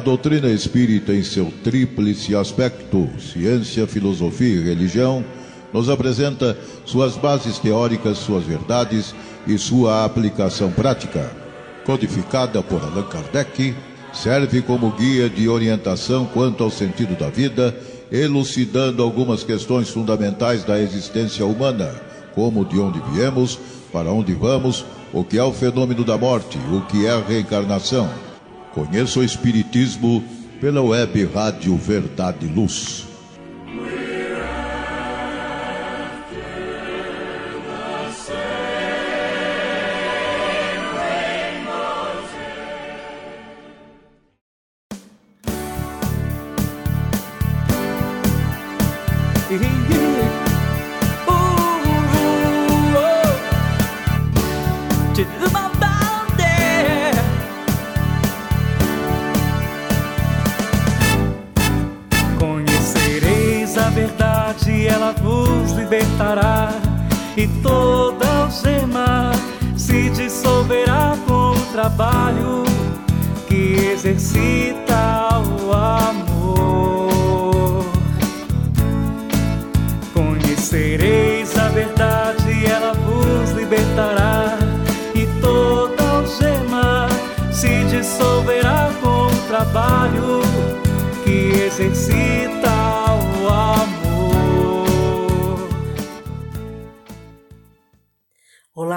doutrina espírita, em seu tríplice aspecto, ciência, filosofia e religião, nos apresenta suas bases teóricas, suas verdades e sua aplicação prática. Codificada por Allan Kardec, serve como guia de orientação quanto ao sentido da vida, elucidando algumas questões fundamentais da existência humana, como de onde viemos, para onde vamos, o que é o fenômeno da morte, o que é a reencarnação. Conheça o Espiritismo pela web Rádio Verdade e Luz. Libertará, e toda algema se dissolverá com o trabalho que exercita o amor. Conhecereis a verdade, ela vos libertará, e toda algema se dissolverá com o trabalho que exercita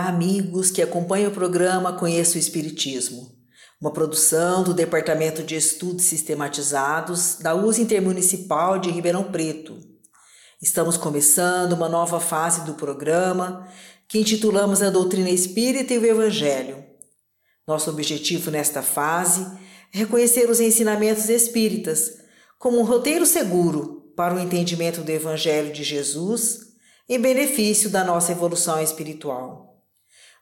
Amigos que acompanham o programa Conheça o Espiritismo, uma produção do Departamento de Estudos Sistematizados da USA Intermunicipal de Ribeirão Preto. Estamos começando uma nova fase do programa que intitulamos A Doutrina Espírita e o Evangelho. Nosso objetivo nesta fase é reconhecer os ensinamentos espíritas como um roteiro seguro para o entendimento do Evangelho de Jesus em benefício da nossa evolução espiritual.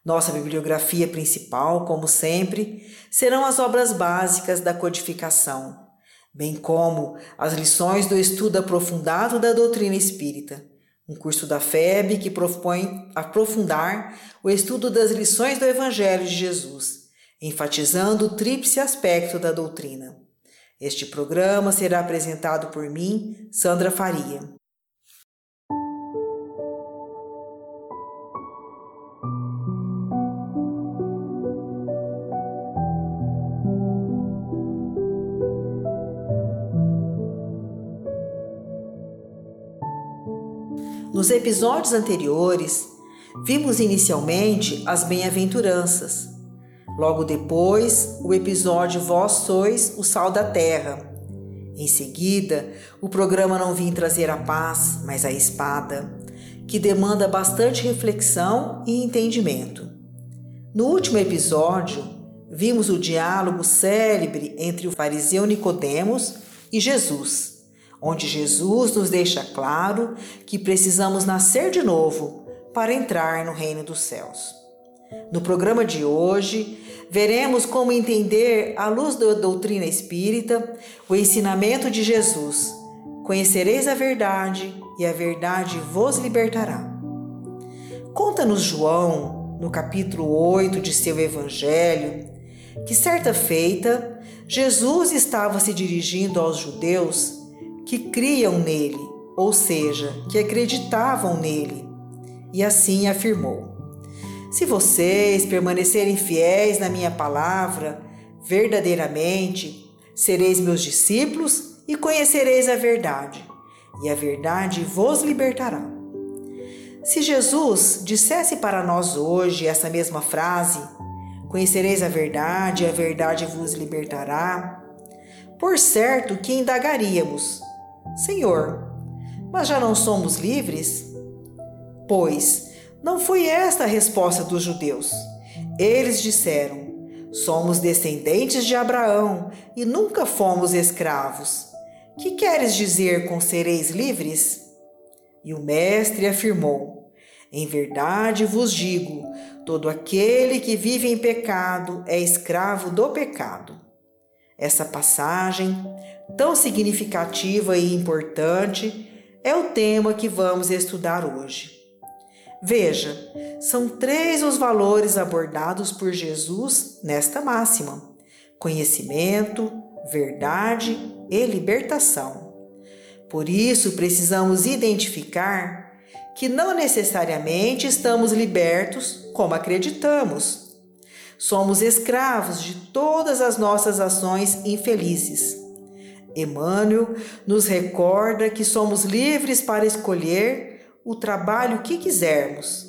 Nossa bibliografia principal, como sempre, serão as obras básicas da codificação, bem como as lições do estudo aprofundado da doutrina espírita, um curso da FEB que propõe aprofundar o estudo das lições do Evangelho de Jesus, enfatizando o tríplice aspecto da doutrina. Este programa será apresentado por mim, Sandra Faria. Nos episódios anteriores, vimos inicialmente as bem-aventuranças. Logo depois, o episódio Vós sois o sal da terra. Em seguida, o programa Não Vim Trazer a Paz, mas a Espada, que demanda bastante reflexão e entendimento. No último episódio, vimos o diálogo célebre entre o fariseu Nicodemos e Jesus onde Jesus nos deixa claro que precisamos nascer de novo para entrar no reino dos céus. No programa de hoje, veremos como entender, à luz da doutrina espírita, o ensinamento de Jesus. Conhecereis a verdade e a verdade vos libertará. Conta-nos João, no capítulo 8 de seu Evangelho, que certa feita, Jesus estava se dirigindo aos judeus que criam nele, ou seja, que acreditavam nele. E assim afirmou: Se vocês permanecerem fiéis na minha palavra, verdadeiramente sereis meus discípulos e conhecereis a verdade, e a verdade vos libertará. Se Jesus dissesse para nós hoje essa mesma frase, conhecereis a verdade e a verdade vos libertará, por certo que indagaríamos: Senhor, mas já não somos livres? Pois não foi esta a resposta dos judeus. Eles disseram: Somos descendentes de Abraão e nunca fomos escravos. Que queres dizer com sereis livres? E o mestre afirmou: Em verdade vos digo, todo aquele que vive em pecado é escravo do pecado. Essa passagem, tão significativa e importante, é o tema que vamos estudar hoje. Veja, são três os valores abordados por Jesus nesta máxima: conhecimento, verdade e libertação. Por isso, precisamos identificar que não necessariamente estamos libertos como acreditamos. Somos escravos de todas as nossas ações infelizes. Emmanuel nos recorda que somos livres para escolher o trabalho que quisermos,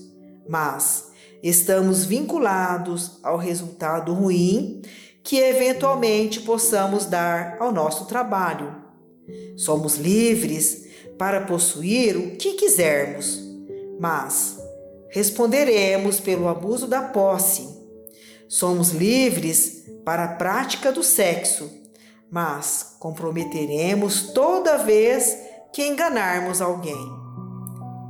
mas estamos vinculados ao resultado ruim que eventualmente possamos dar ao nosso trabalho. Somos livres para possuir o que quisermos, mas responderemos pelo abuso da posse. Somos livres para a prática do sexo, mas comprometeremos toda vez que enganarmos alguém.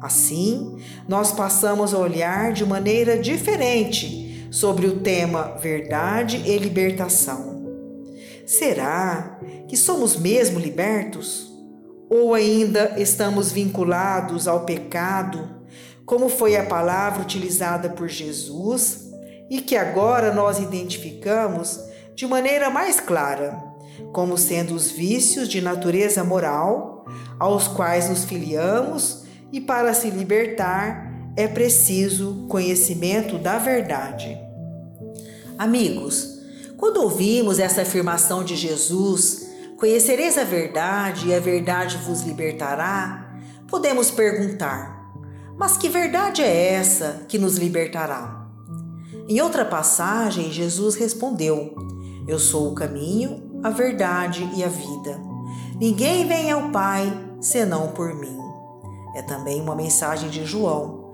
Assim, nós passamos a olhar de maneira diferente sobre o tema verdade e libertação. Será que somos mesmo libertos? Ou ainda estamos vinculados ao pecado, como foi a palavra utilizada por Jesus e que agora nós identificamos de maneira mais clara, como sendo os vícios de natureza moral aos quais nos filiamos e para se libertar é preciso conhecimento da verdade. Amigos, quando ouvimos essa afirmação de Jesus, conhecereis a verdade e a verdade vos libertará, podemos perguntar: mas que verdade é essa que nos libertará? Em outra passagem, Jesus respondeu: Eu sou o caminho, a verdade e a vida. Ninguém vem ao Pai senão por mim. É também uma mensagem de João,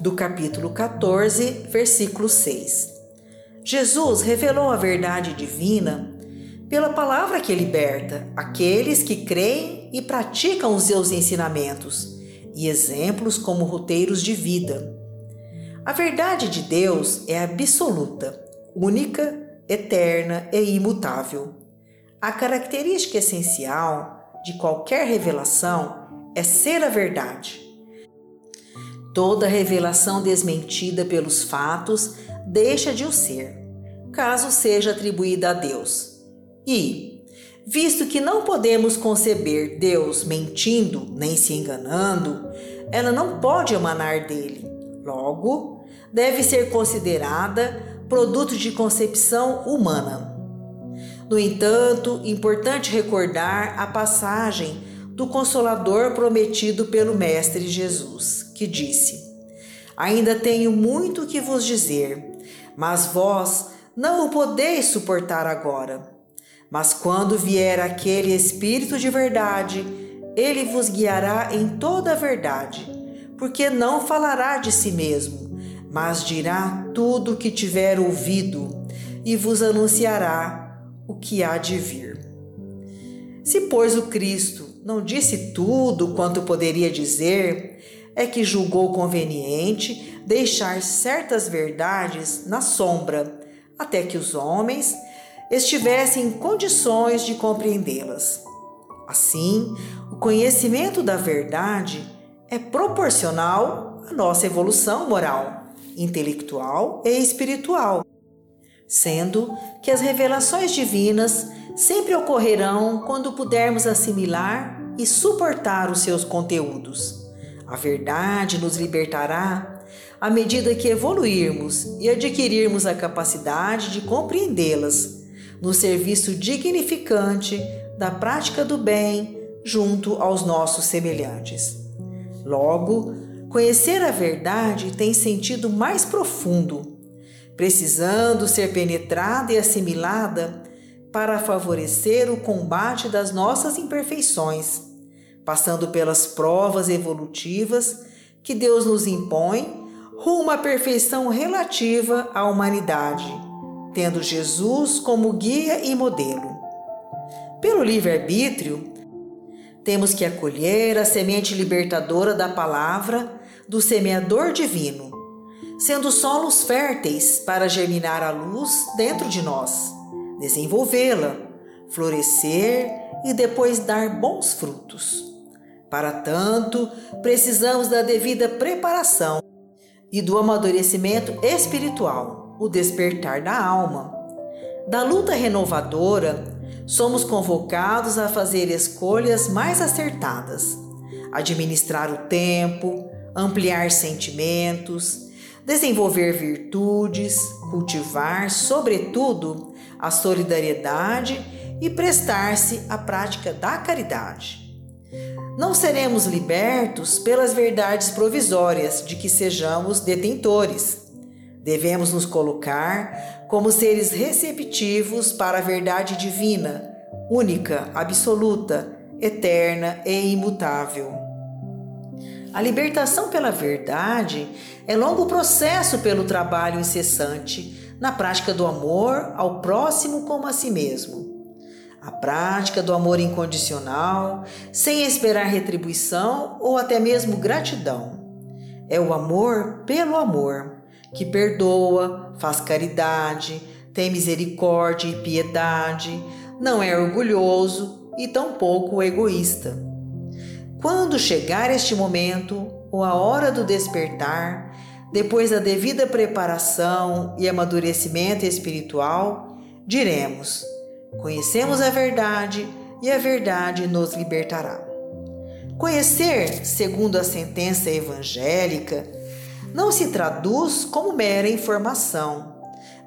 do capítulo 14, versículo 6. Jesus revelou a verdade divina pela palavra que liberta aqueles que creem e praticam os seus ensinamentos e exemplos como roteiros de vida. A verdade de Deus é absoluta, única, eterna e imutável. A característica essencial de qualquer revelação é ser a verdade. Toda revelação desmentida pelos fatos deixa de o ser, caso seja atribuída a Deus. E, visto que não podemos conceber Deus mentindo nem se enganando, ela não pode emanar dele. Logo, deve ser considerada produto de concepção humana. No entanto, importante recordar a passagem do Consolador prometido pelo Mestre Jesus, que disse: Ainda tenho muito que vos dizer, mas vós não o podeis suportar agora. Mas quando vier aquele Espírito de verdade, ele vos guiará em toda a verdade, porque não falará de si mesmo, mas dirá tudo o que tiver ouvido e vos anunciará o que há de vir. Se, pois, o Cristo não disse tudo quanto poderia dizer, é que julgou conveniente deixar certas verdades na sombra, até que os homens estivessem em condições de compreendê-las. Assim, o conhecimento da verdade é proporcional à nossa evolução moral, intelectual e espiritual, sendo que as revelações divinas sempre ocorrerão quando pudermos assimilar e suportar os seus conteúdos. A verdade nos libertará à medida que evoluirmos e adquirirmos a capacidade de compreendê-las no serviço dignificante da prática do bem junto aos nossos semelhantes. Logo, conhecer a verdade tem sentido mais profundo, precisando ser penetrada e assimilada para favorecer o combate das nossas imperfeições passando pelas provas evolutivas que Deus nos impõe rumo à perfeição relativa à humanidade, tendo Jesus como guia e modelo. Pelo livre-arbítrio, temos que acolher a semente libertadora da palavra do semeador divino, sendo solos férteis para germinar a luz dentro de nós, desenvolvê-la, florescer e depois dar bons frutos. Para tanto, precisamos da devida preparação e do amadurecimento espiritual, o despertar da alma. Da luta renovadora somos convocados a fazer escolhas mais acertadas, administrar o tempo, ampliar sentimentos, desenvolver virtudes, cultivar, sobretudo, a solidariedade e prestar-se à prática da caridade. Não seremos libertos pelas verdades provisórias de que sejamos detentores. Devemos nos colocar como seres receptivos para a verdade divina, única, absoluta, eterna e imutável. A libertação pela verdade é longo processo pelo trabalho incessante na prática do amor ao próximo como a si mesmo. A prática do amor incondicional, sem esperar retribuição ou até mesmo gratidão. É o amor pelo amor, que perdoa, faz caridade, tem misericórdia e piedade, não é orgulhoso e tampouco egoísta. Quando chegar este momento, ou a hora do despertar, depois da devida preparação e amadurecimento espiritual, diremos: Conhecemos a verdade e a verdade nos libertará. Conhecer, segundo a sentença evangélica, não se traduz como mera informação,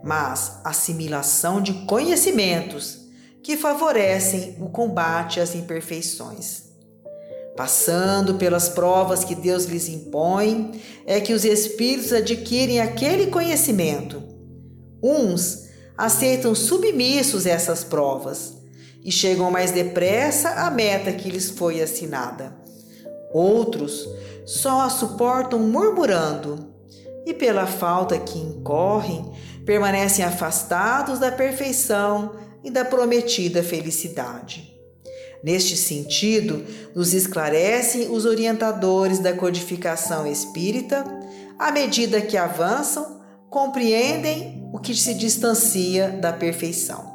mas assimilação de conhecimentos que favorecem o combate às imperfeições. Passando pelas provas que Deus lhes impõe, é que os espíritos adquirem aquele conhecimento. Uns aceitam submissos essas provas e chegam mais depressa à meta que lhes foi assinada. Outros só a suportam murmurando e, pela falta que incorrem, permanecem afastados da perfeição e da prometida felicidade. Neste sentido, nos esclarecem os orientadores da codificação espírita, à medida que avançam, compreendem o que se distancia da perfeição.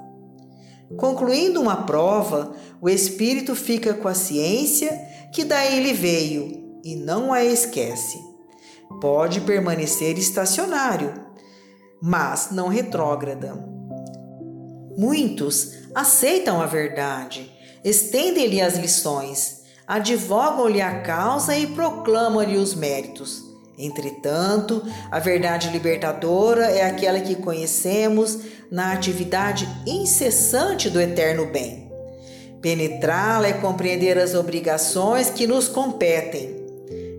Concluindo uma prova, o espírito fica com a ciência que daí lhe veio e não a esquece. Pode permanecer estacionário, mas não retrógrada. Muitos aceitam a verdade estendem-lhe as lições, advogam-lhe a causa e proclamam-lhe os méritos. Entretanto, a verdade libertadora é aquela que conhecemos na atividade incessante do eterno bem. Penetrá-la é compreender as obrigações que nos competem.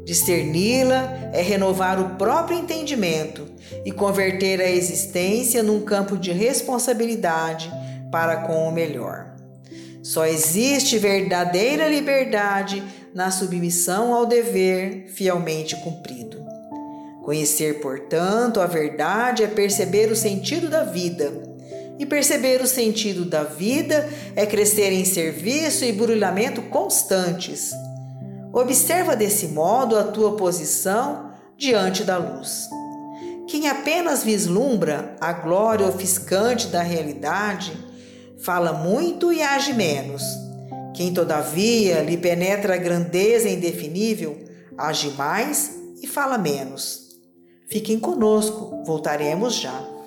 Discerni-la é renovar o próprio entendimento e converter a existência num campo de responsabilidade para com o melhor. Só existe verdadeira liberdade na submissão ao dever fielmente cumprido. Conhecer, portanto, a verdade é perceber o sentido da vida. E perceber o sentido da vida é crescer em serviço e brulhamento constantes. Observa desse modo a tua posição diante da luz. Quem apenas vislumbra a glória ofiscante da realidade, fala muito e age menos. Quem, todavia, lhe penetra a grandeza indefinível, age mais e fala menos. Fiquem conosco, voltaremos já.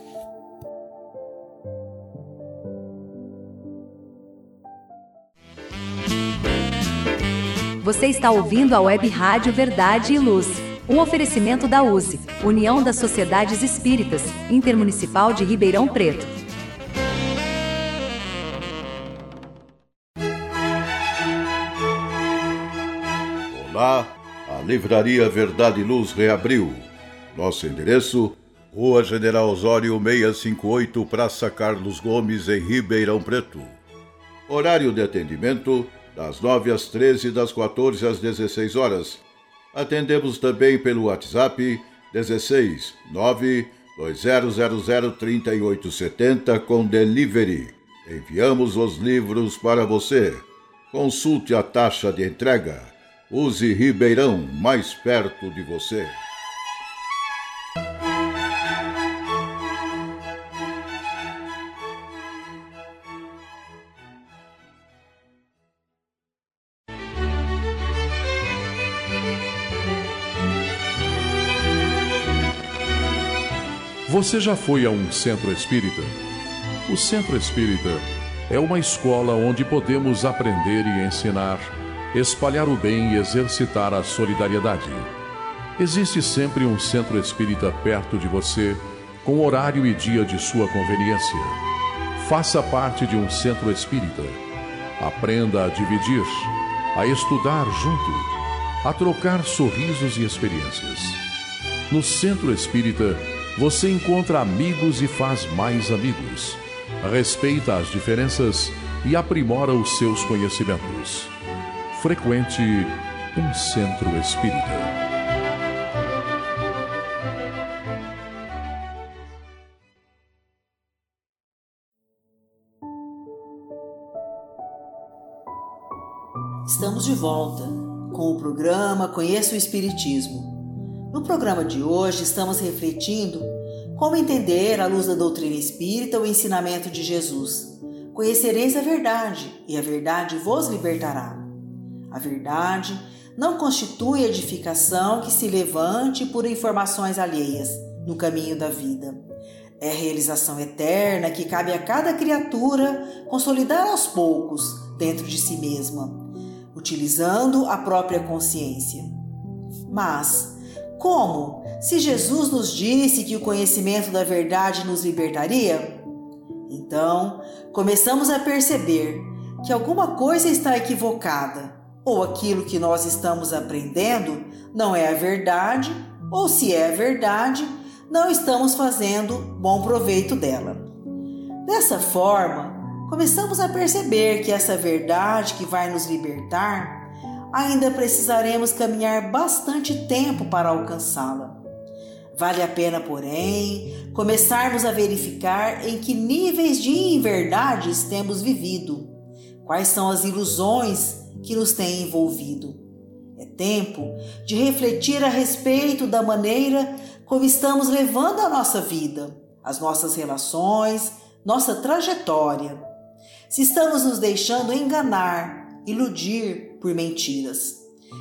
Você está ouvindo a Web Rádio Verdade e Luz. Um oferecimento da USE, União das Sociedades Espíritas, Intermunicipal de Ribeirão Preto. Lá, a Livraria Verdade e Luz reabriu. Nosso endereço: Rua General Osório 658, Praça Carlos Gomes, em Ribeirão Preto. Horário de atendimento: das 9 às 13 e das 14 às 16 horas. Atendemos também pelo WhatsApp 16 9 2000 3870 com delivery. Enviamos os livros para você. Consulte a taxa de entrega. Use Ribeirão mais perto de você. Você já foi a um centro espírita? O centro espírita é uma escola onde podemos aprender e ensinar, espalhar o bem e exercitar a solidariedade. Existe sempre um centro espírita perto de você, com horário e dia de sua conveniência. Faça parte de um centro espírita. Aprenda a dividir, a estudar junto, a trocar sorrisos e experiências. No centro espírita, você encontra amigos e faz mais amigos respeita as diferenças e aprimora os seus conhecimentos. Frequente um centro espírita. Estamos de volta com o programa Conheça o Espiritismo. No programa de hoje estamos refletindo como entender, à luz da doutrina espírita, o ensinamento de Jesus? Conhecereis a verdade, e a verdade vos libertará. A verdade não constitui edificação que se levante por informações alheias no caminho da vida. É realização eterna que cabe a cada criatura consolidar aos poucos dentro de si mesma, utilizando a própria consciência. Mas, como? Se Jesus nos disse que o conhecimento da verdade nos libertaria? Então, começamos a perceber que alguma coisa está equivocada, ou aquilo que nós estamos aprendendo não é a verdade, ou se é a verdade, não estamos fazendo bom proveito dela. Dessa forma, começamos a perceber que essa verdade que vai nos libertar ainda precisaremos caminhar bastante tempo para alcançá-la. Vale a pena, porém, começarmos a verificar em que níveis de inverdades temos vivido, quais são as ilusões que nos têm envolvido. É tempo de refletir a respeito da maneira como estamos levando a nossa vida, as nossas relações, nossa trajetória. Se estamos nos deixando enganar, iludir por mentiras.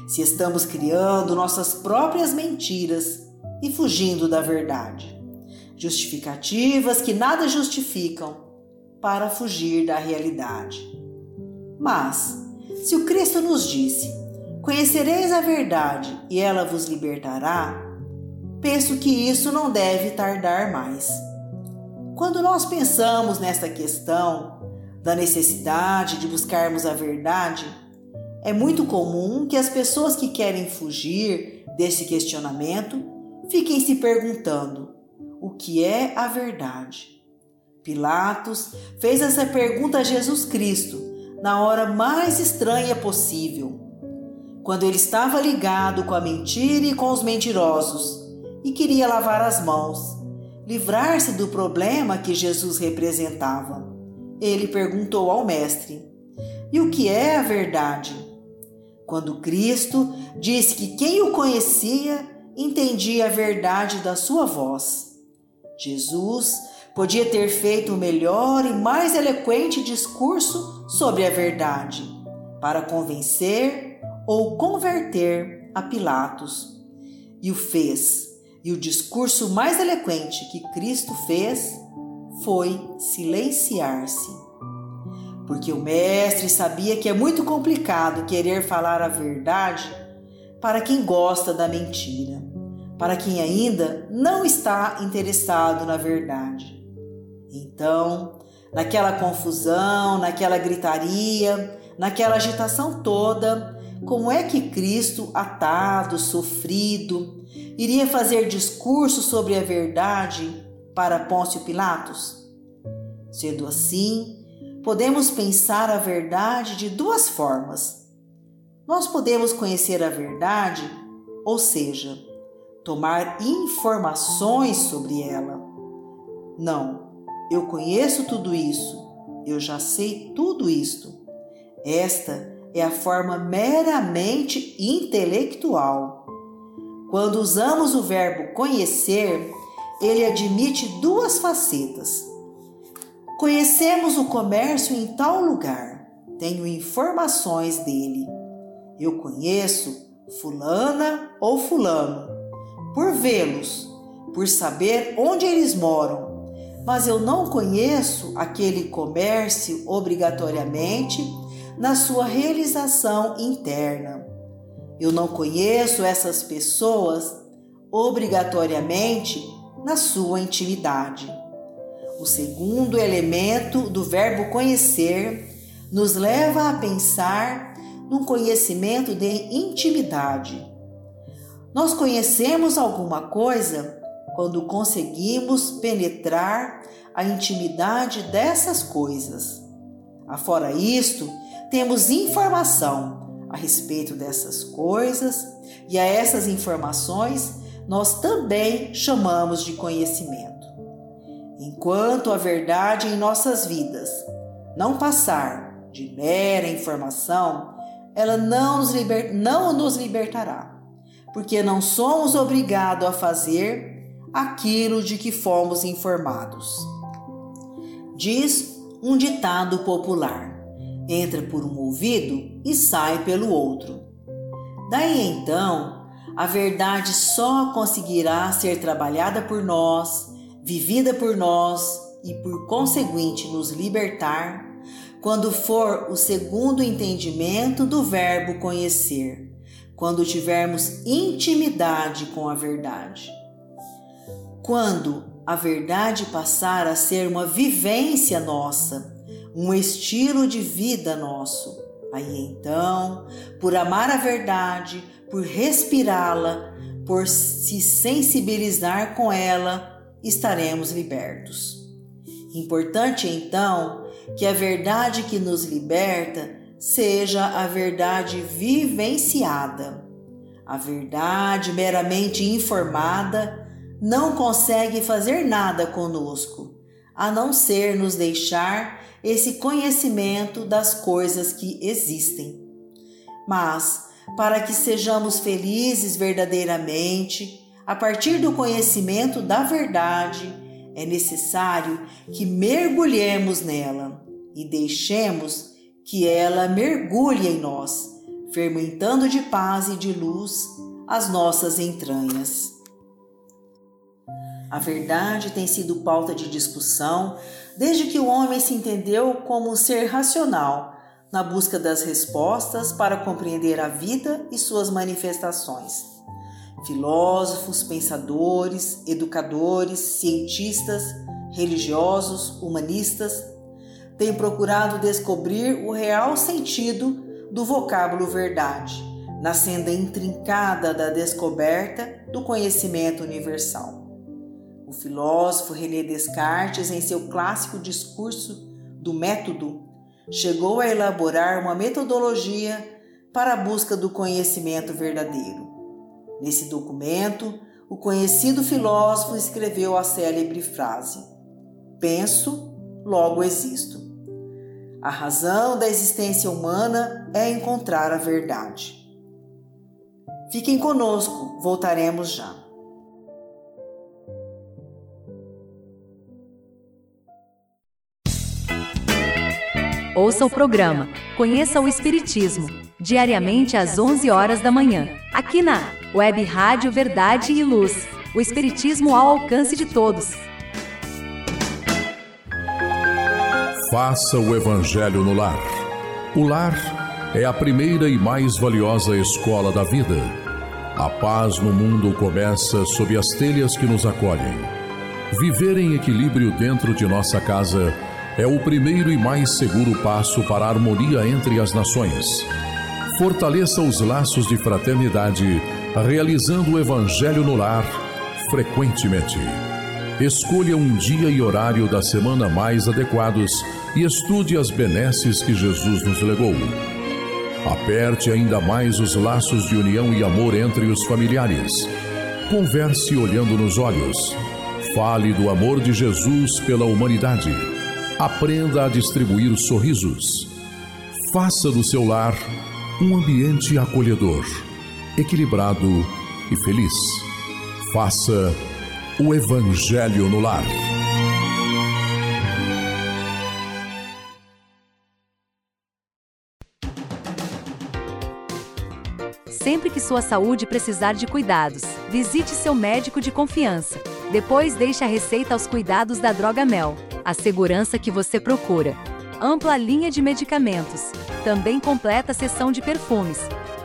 Se estamos criando nossas próprias mentiras e fugindo da verdade. Justificativas que nada justificam para fugir da realidade. Mas, se o Cristo nos disse: Conhecereis a verdade e ela vos libertará, penso que isso não deve tardar mais. Quando nós pensamos nesta questão da necessidade de buscarmos a verdade, é muito comum que as pessoas que querem fugir desse questionamento fiquem se perguntando: o que é a verdade? Pilatos fez essa pergunta a Jesus Cristo na hora mais estranha possível, quando ele estava ligado com a mentira e com os mentirosos e queria lavar as mãos, livrar-se do problema que Jesus representava. Ele perguntou ao Mestre: E o que é a verdade? quando Cristo disse que quem o conhecia entendia a verdade da sua voz. Jesus podia ter feito o melhor e mais eloquente discurso sobre a verdade para convencer ou converter a Pilatos. E o fez. E o discurso mais eloquente que Cristo fez foi silenciar-se porque o mestre sabia que é muito complicado querer falar a verdade para quem gosta da mentira, para quem ainda não está interessado na verdade. Então, naquela confusão, naquela gritaria, naquela agitação toda, como é que Cristo, atado, sofrido, iria fazer discurso sobre a verdade para Pôncio Pilatos? Sendo assim, podemos pensar a verdade de duas formas. Nós podemos conhecer a verdade, ou seja, tomar informações sobre ela. Não, eu conheço tudo isso, eu já sei tudo isto. Esta é a forma meramente intelectual. Quando usamos o verbo conhecer, ele admite duas facetas Conhecemos o comércio em tal lugar. Tenho informações dele. Eu conheço fulana ou fulano por vê-los, por saber onde eles moram. Mas eu não conheço aquele comércio obrigatoriamente na sua realização interna. Eu não conheço essas pessoas obrigatoriamente na sua intimidade. O segundo elemento do verbo conhecer nos leva a pensar num conhecimento de intimidade. Nós conhecemos alguma coisa quando conseguimos penetrar a intimidade dessas coisas. Afora isto, temos informação a respeito dessas coisas e a essas informações nós também chamamos de conhecimento. Enquanto a verdade em nossas vidas não passar de mera informação, ela não nos, liber... não nos libertará, porque não somos obrigados a fazer aquilo de que fomos informados. Diz um ditado popular: entra por um ouvido e sai pelo outro. Daí então, a verdade só conseguirá ser trabalhada por nós, vivida por nós e, por conseguinte, nos libertar quando for o segundo entendimento do verbo conhecer, quando tivermos intimidade com a verdade. Quando a verdade passar a ser uma vivência nossa, um estilo de vida nosso, aí então, por amar a verdade, por respirá-la, por se sensibilizar com ela, estaremos libertos. Importante então que a verdade que nos liberta seja a verdade vivenciada. A verdade meramente informada não consegue fazer nada conosco, a não ser nos deixar esse conhecimento das coisas que existem. Mas, para que sejamos felizes verdadeiramente, a partir do conhecimento da verdade, é necessário que mergulhemos nela e deixemos que ela mergulhe em nós, fermentando de paz e de luz as nossas entranhas. A verdade tem sido pauta de discussão desde que o homem se entendeu como um ser racional na busca das respostas para compreender a vida e suas manifestações. Filósofos, pensadores, educadores, cientistas, religiosos, humanistas têm procurado descobrir o real sentido do vocábulo verdade, na senda intrincada da descoberta do conhecimento universal. O filósofo René Descartes, em seu clássico discurso do método, chegou a elaborar uma metodologia para a busca do conhecimento verdadeiro. Nesse documento, o conhecido filósofo escreveu a célebre frase: Penso, logo existo. A razão da existência humana é encontrar a verdade. Fiquem conosco, voltaremos já. Ouça o programa Conheça o Espiritismo, diariamente às 11 horas da manhã, aqui na Web Rádio Verdade e Luz. O Espiritismo ao alcance de todos. Faça o Evangelho no lar. O lar é a primeira e mais valiosa escola da vida. A paz no mundo começa sob as telhas que nos acolhem. Viver em equilíbrio dentro de nossa casa é o primeiro e mais seguro passo para a harmonia entre as nações. Fortaleça os laços de fraternidade realizando o Evangelho no lar frequentemente. Escolha um dia e horário da semana mais adequados e estude as benesses que Jesus nos legou. Aperte ainda mais os laços de união e amor entre os familiares. Converse olhando nos olhos. Fale do amor de Jesus pela humanidade. Aprenda a distribuir sorrisos. Faça do seu lar um ambiente acolhedor equilibrado e feliz. Faça o Evangelho no lar. Sempre que sua saúde precisar de cuidados, visite seu médico de confiança. Depois deixe a receita aos cuidados da Droga Mel, a segurança que você procura. Ampla linha de medicamentos. Também completa seção de perfumes.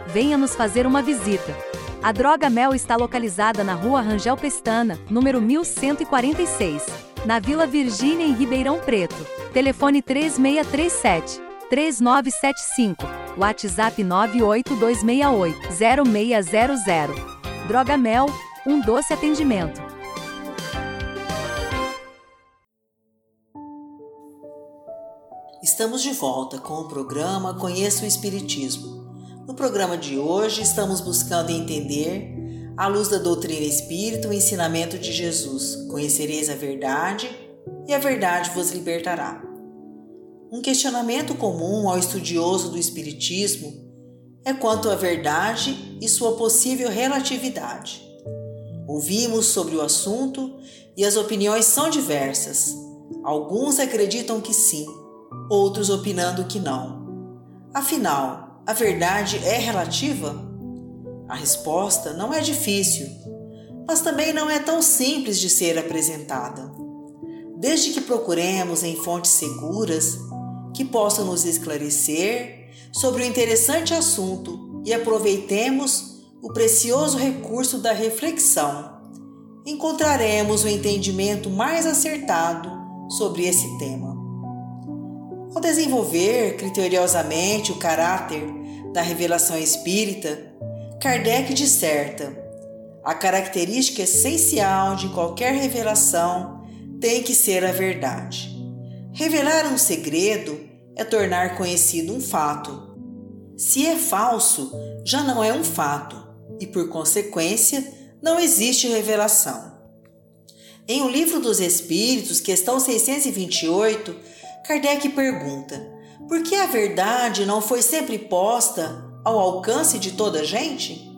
Venha nos fazer uma visita. A Droga Mel está localizada na rua Rangel Pestana, número 1146, na Vila Virgínia, em Ribeirão Preto. Telefone 3637 3975, WhatsApp 98268 0600. Droga Mel, um doce atendimento. Estamos de volta com o programa Conheça o Espiritismo. No programa de hoje, estamos buscando entender, à luz da doutrina espírita, o ensinamento de Jesus: Conhecereis a verdade e a verdade vos libertará. Um questionamento comum ao estudioso do Espiritismo é quanto à verdade e sua possível relatividade. Ouvimos sobre o assunto e as opiniões são diversas. Alguns acreditam que sim, outros opinando que não. Afinal, a verdade é relativa? A resposta não é difícil, mas também não é tão simples de ser apresentada. Desde que procuremos em fontes seguras que possam nos esclarecer sobre o interessante assunto e aproveitemos o precioso recurso da reflexão, encontraremos o entendimento mais acertado sobre esse tema. Ao desenvolver criteriosamente o caráter da revelação espírita, Kardec disserta: a característica essencial de qualquer revelação tem que ser a verdade. Revelar um segredo é tornar conhecido um fato. Se é falso, já não é um fato e, por consequência, não existe revelação. Em O Livro dos Espíritos, questão 628, Kardec pergunta: por que a verdade não foi sempre posta ao alcance de toda a gente?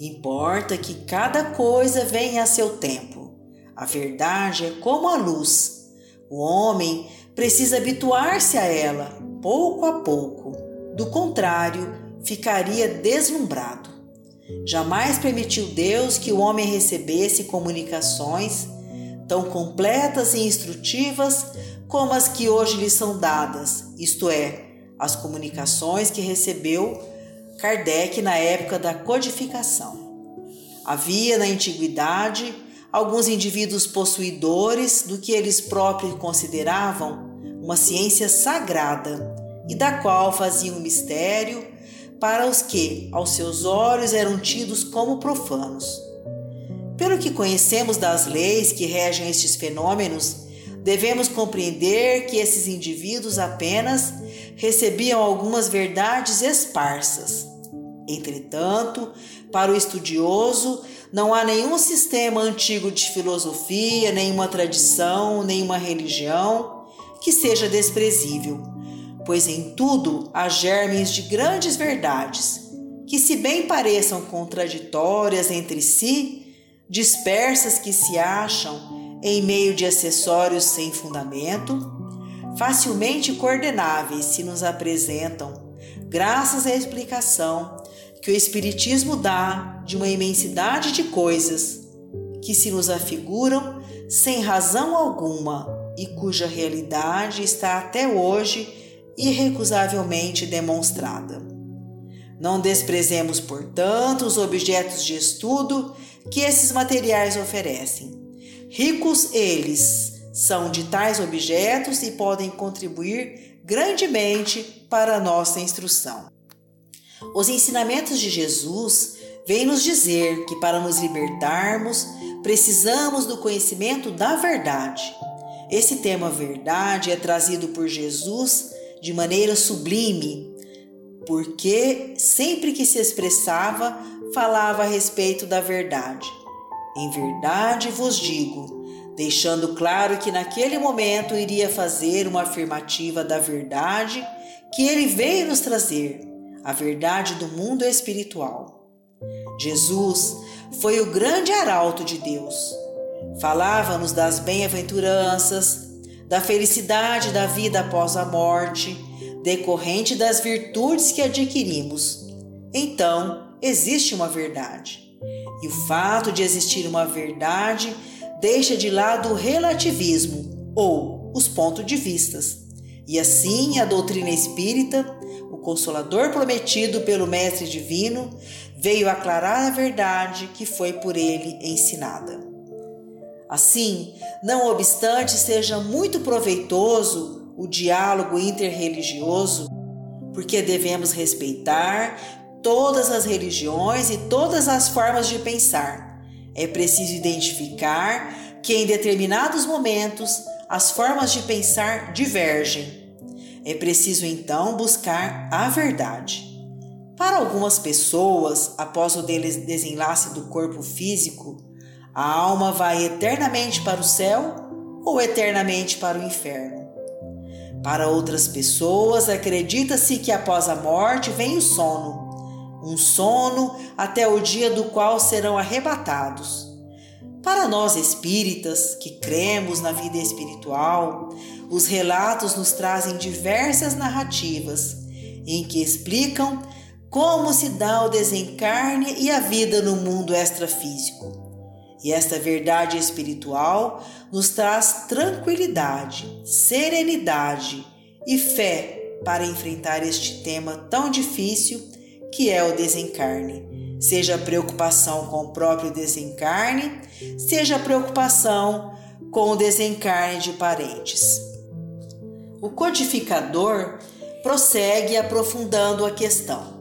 Importa que cada coisa venha a seu tempo. A verdade é como a luz. O homem precisa habituar-se a ela, pouco a pouco. Do contrário, ficaria deslumbrado. Jamais permitiu Deus que o homem recebesse comunicações tão completas e instrutivas como as que hoje lhe são dadas, isto é, as comunicações que recebeu Kardec na época da codificação. Havia na antiguidade alguns indivíduos possuidores do que eles próprios consideravam uma ciência sagrada e da qual faziam um mistério para os que, aos seus olhos, eram tidos como profanos. Pelo que conhecemos das leis que regem estes fenômenos, Devemos compreender que esses indivíduos apenas recebiam algumas verdades esparsas. Entretanto, para o estudioso, não há nenhum sistema antigo de filosofia, nenhuma tradição, nenhuma religião que seja desprezível, pois em tudo há germes de grandes verdades, que, se bem pareçam contraditórias entre si, dispersas que se acham em meio de acessórios sem fundamento, facilmente coordenáveis se nos apresentam, graças à explicação que o Espiritismo dá de uma imensidade de coisas que se nos afiguram sem razão alguma e cuja realidade está até hoje irrecusavelmente demonstrada. Não desprezemos, portanto, os objetos de estudo que esses materiais oferecem Ricos eles são de tais objetos e podem contribuir grandemente para a nossa instrução. Os ensinamentos de Jesus vêm nos dizer que para nos libertarmos, precisamos do conhecimento da verdade. Esse tema verdade é trazido por Jesus de maneira sublime, porque sempre que se expressava, falava a respeito da verdade. Em verdade vos digo, deixando claro que naquele momento iria fazer uma afirmativa da verdade que ele veio nos trazer, a verdade do mundo espiritual. Jesus foi o grande arauto de Deus. Falava-nos das bem-aventuranças, da felicidade da vida após a morte, decorrente das virtudes que adquirimos. Então, existe uma verdade. E o fato de existir uma verdade deixa de lado o relativismo ou os pontos de vistas. E assim a doutrina espírita, o consolador prometido pelo Mestre Divino, veio aclarar a verdade que foi por ele ensinada. Assim, não obstante seja muito proveitoso o diálogo interreligioso, porque devemos respeitar todas as religiões e todas as formas de pensar. É preciso identificar que em determinados momentos as formas de pensar divergem. É preciso então buscar a verdade. Para algumas pessoas, após o desenlace do corpo físico, a alma vai eternamente para o céu ou eternamente para o inferno. Para outras pessoas, acredita-se que após a morte vem o sono, um sono até o dia do qual serão arrebatados. Para nós espíritas, que cremos na vida espiritual, os relatos nos trazem diversas narrativas em que explicam como se dá o desencarne e a vida no mundo extrafísico. E esta verdade espiritual nos traz tranquilidade, serenidade e fé para enfrentar este tema tão difícil que é o desencarne. Seja preocupação com o próprio desencarne, seja preocupação com o desencarne de parentes. O codificador prossegue aprofundando a questão.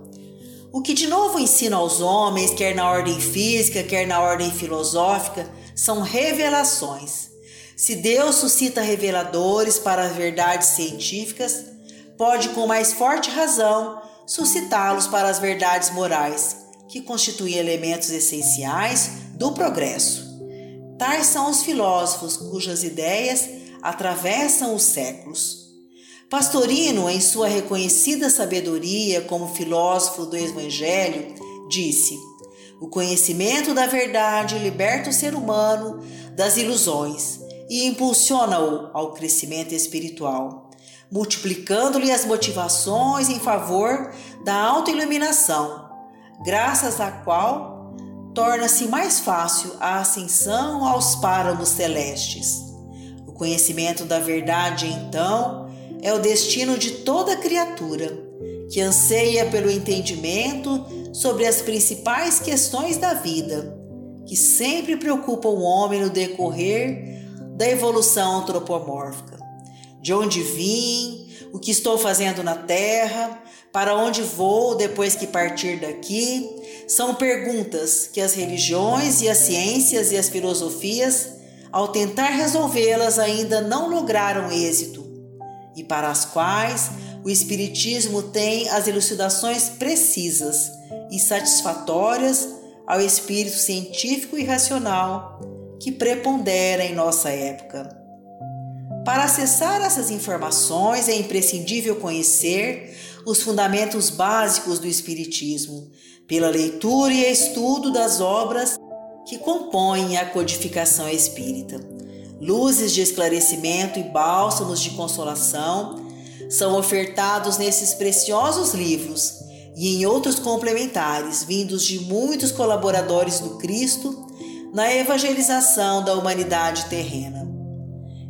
O que de novo ensina aos homens, quer na ordem física, quer na ordem filosófica, são revelações. Se Deus suscita reveladores para as verdades científicas, pode com mais forte razão suscitá-los para as verdades morais, que constituem elementos essenciais do progresso. Tais são os filósofos cujas ideias atravessam os séculos. Pastorino, em sua reconhecida sabedoria como filósofo do Evangelho, disse: O conhecimento da verdade liberta o ser humano das ilusões e impulsiona-o ao crescimento espiritual, multiplicando-lhe as motivações em favor da autoiluminação, graças à qual torna-se mais fácil a ascensão aos páramos celestes. O conhecimento da verdade, então, é o destino de toda criatura que anseia pelo entendimento sobre as principais questões da vida, que sempre preocupam o homem no decorrer da evolução antropomórfica. De onde vim, o que estou fazendo na Terra, para onde vou depois que partir daqui, são perguntas que as religiões e as ciências e as filosofias, ao tentar resolvê-las, ainda não lograram êxito e para as quais o Espiritismo tem as elucidações precisas e satisfatórias ao espírito científico e racional que prepondera em nossa época. Para acessar essas informações é imprescindível conhecer os fundamentos básicos do Espiritismo, pela leitura e estudo das obras que compõem a codificação espírita luzes de esclarecimento e bálsamos de consolação são ofertados nesses preciosos livros e em outros complementares vindos de muitos colaboradores do Cristo na evangelização da humanidade terrena.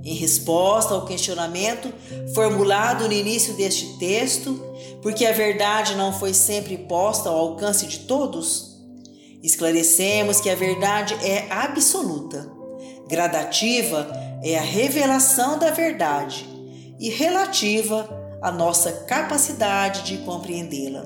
Em resposta ao questionamento formulado no início deste texto, porque a verdade não foi sempre posta ao alcance de todos, esclarecemos que a verdade é absoluta Gradativa é a revelação da verdade e relativa à nossa capacidade de compreendê-la.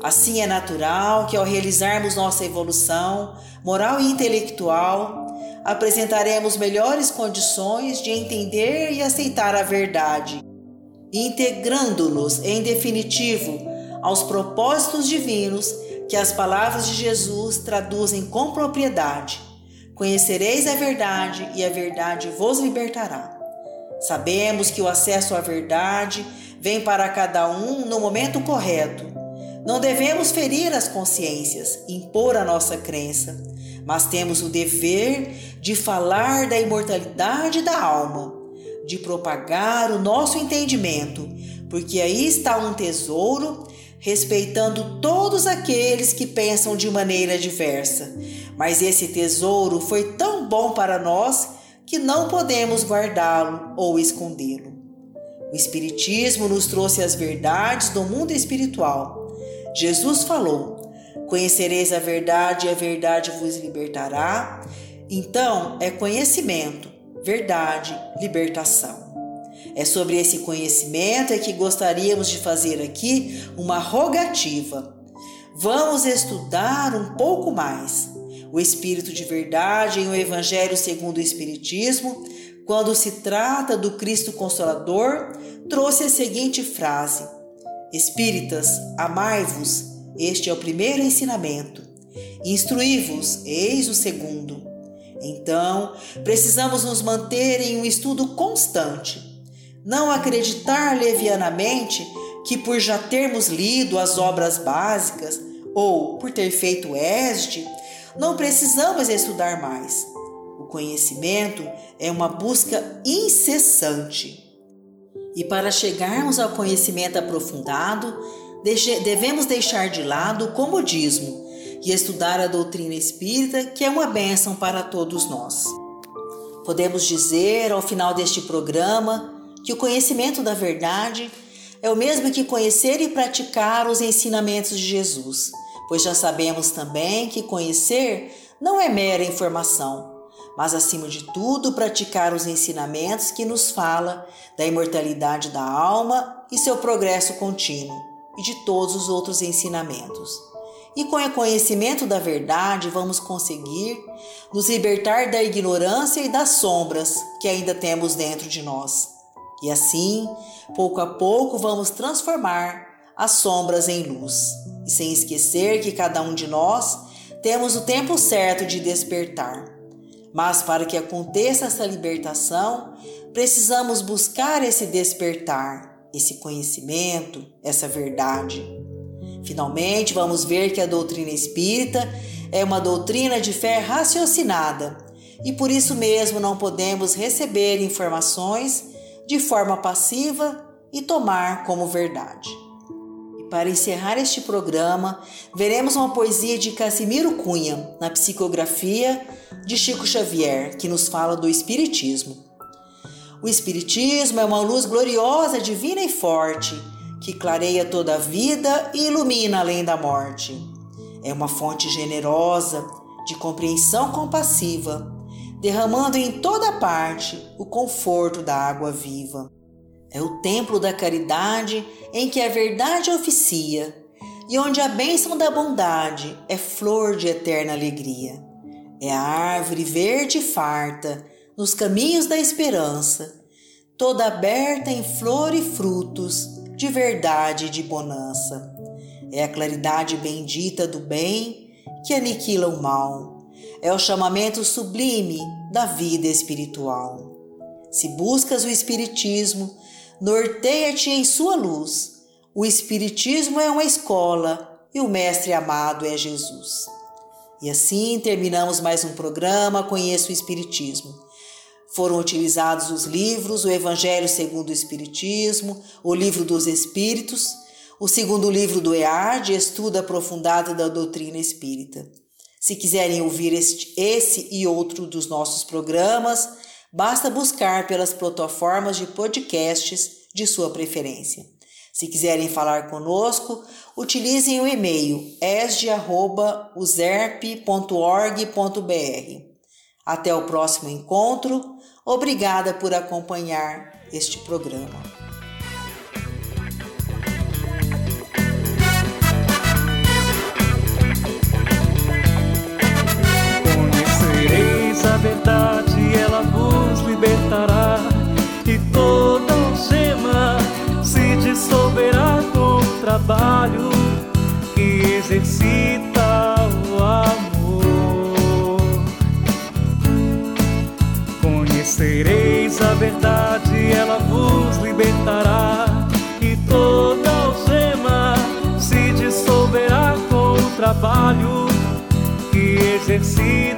Assim é natural que, ao realizarmos nossa evolução moral e intelectual, apresentaremos melhores condições de entender e aceitar a verdade, integrando-nos, em definitivo, aos propósitos divinos que as palavras de Jesus traduzem com propriedade Conhecereis a verdade e a verdade vos libertará. Sabemos que o acesso à verdade vem para cada um no momento correto. Não devemos ferir as consciências, impor a nossa crença, mas temos o dever de falar da imortalidade da alma, de propagar o nosso entendimento, porque aí está um tesouro respeitando todos aqueles que pensam de maneira diversa, Mas esse tesouro foi tão bom para nós que não podemos guardá-lo ou escondê-lo. O Espiritismo nos trouxe as verdades do mundo espiritual. Jesus falou: Conhecereis a verdade e a verdade vos libertará. Então, é conhecimento, verdade, libertação. É sobre esse conhecimento é que gostaríamos de fazer aqui uma rogativa. Vamos estudar um pouco mais o Espírito de verdade em o Evangelho segundo o Espiritismo, quando se trata do Cristo Consolador, trouxe a seguinte frase: Espíritas, amai-vos, este é o primeiro ensinamento. Instruí-vos, eis o segundo. Então, precisamos nos manter em um estudo constante. Não acreditar levianamente que, por já termos lido as obras básicas ou por ter feito ESD, não precisamos estudar mais. O conhecimento é uma busca incessante. E para chegarmos ao conhecimento aprofundado, devemos deixar de lado o comodismo e estudar a doutrina espírita, que é uma bênção para todos nós. Podemos dizer, ao final deste programa, que o conhecimento da verdade é o mesmo que conhecer e praticar os ensinamentos de Jesus pois já sabemos também que conhecer não é mera informação, mas acima de tudo praticar os ensinamentos que nos fala da imortalidade da alma e seu progresso contínuo, e de todos os outros ensinamentos. E com o conhecimento da verdade vamos conseguir nos libertar da ignorância e das sombras que ainda temos dentro de nós. E assim, pouco a pouco, vamos transformar as sombras em luz. E sem esquecer que cada um de nós temos o tempo certo de despertar. Mas para que aconteça essa libertação, precisamos buscar esse despertar, esse conhecimento, essa verdade. Finalmente, vamos ver que a doutrina espírita é uma doutrina de fé raciocinada e por isso mesmo não podemos receber informações de forma passiva e tomar como verdade. Para encerrar este programa, veremos uma poesia de Casimiro Cunha, na psicografia de Chico Xavier, que nos fala do Espiritismo. O Espiritismo é uma luz gloriosa, divina e forte, que clareia toda a vida e ilumina além da morte. É uma fonte generosa, de compreensão compassiva, derramando em toda parte o conforto da água viva. É o templo da caridade em que a verdade oficia e onde a bênção da bondade é flor de eterna alegria. É a árvore verde e farta nos caminhos da esperança, toda aberta em flor e frutos de verdade e de bonança. É a claridade bendita do bem que aniquila o mal. É o chamamento sublime da vida espiritual. Se buscas o Espiritismo, norteia-te em sua luz. O Espiritismo é uma escola e o Mestre amado é Jesus. E assim terminamos mais um programa Conheço o Espiritismo. Foram utilizados os livros O Evangelho segundo o Espiritismo, O Livro dos Espíritos, o segundo livro do EAD, Estudo Aprofundado da Doutrina Espírita. Se quiserem ouvir este, esse e outro dos nossos programas, Basta buscar pelas plataformas de podcasts de sua preferência. Se quiserem falar conosco, utilizem o e-mail esde@userp.org.br. Até o próximo encontro. Obrigada por acompanhar este programa. Conhecereis a verdade libertará e toda algema se dissolverá com o trabalho que exercita o amor. Conhecereis a verdade, ela vos libertará e toda algema se dissolverá com o trabalho que exercita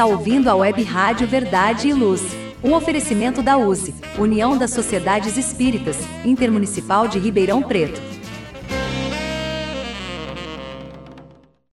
Está ouvindo a Web Rádio Verdade e Luz. Um oferecimento da USE, União das Sociedades Espíritas, Intermunicipal de Ribeirão Preto.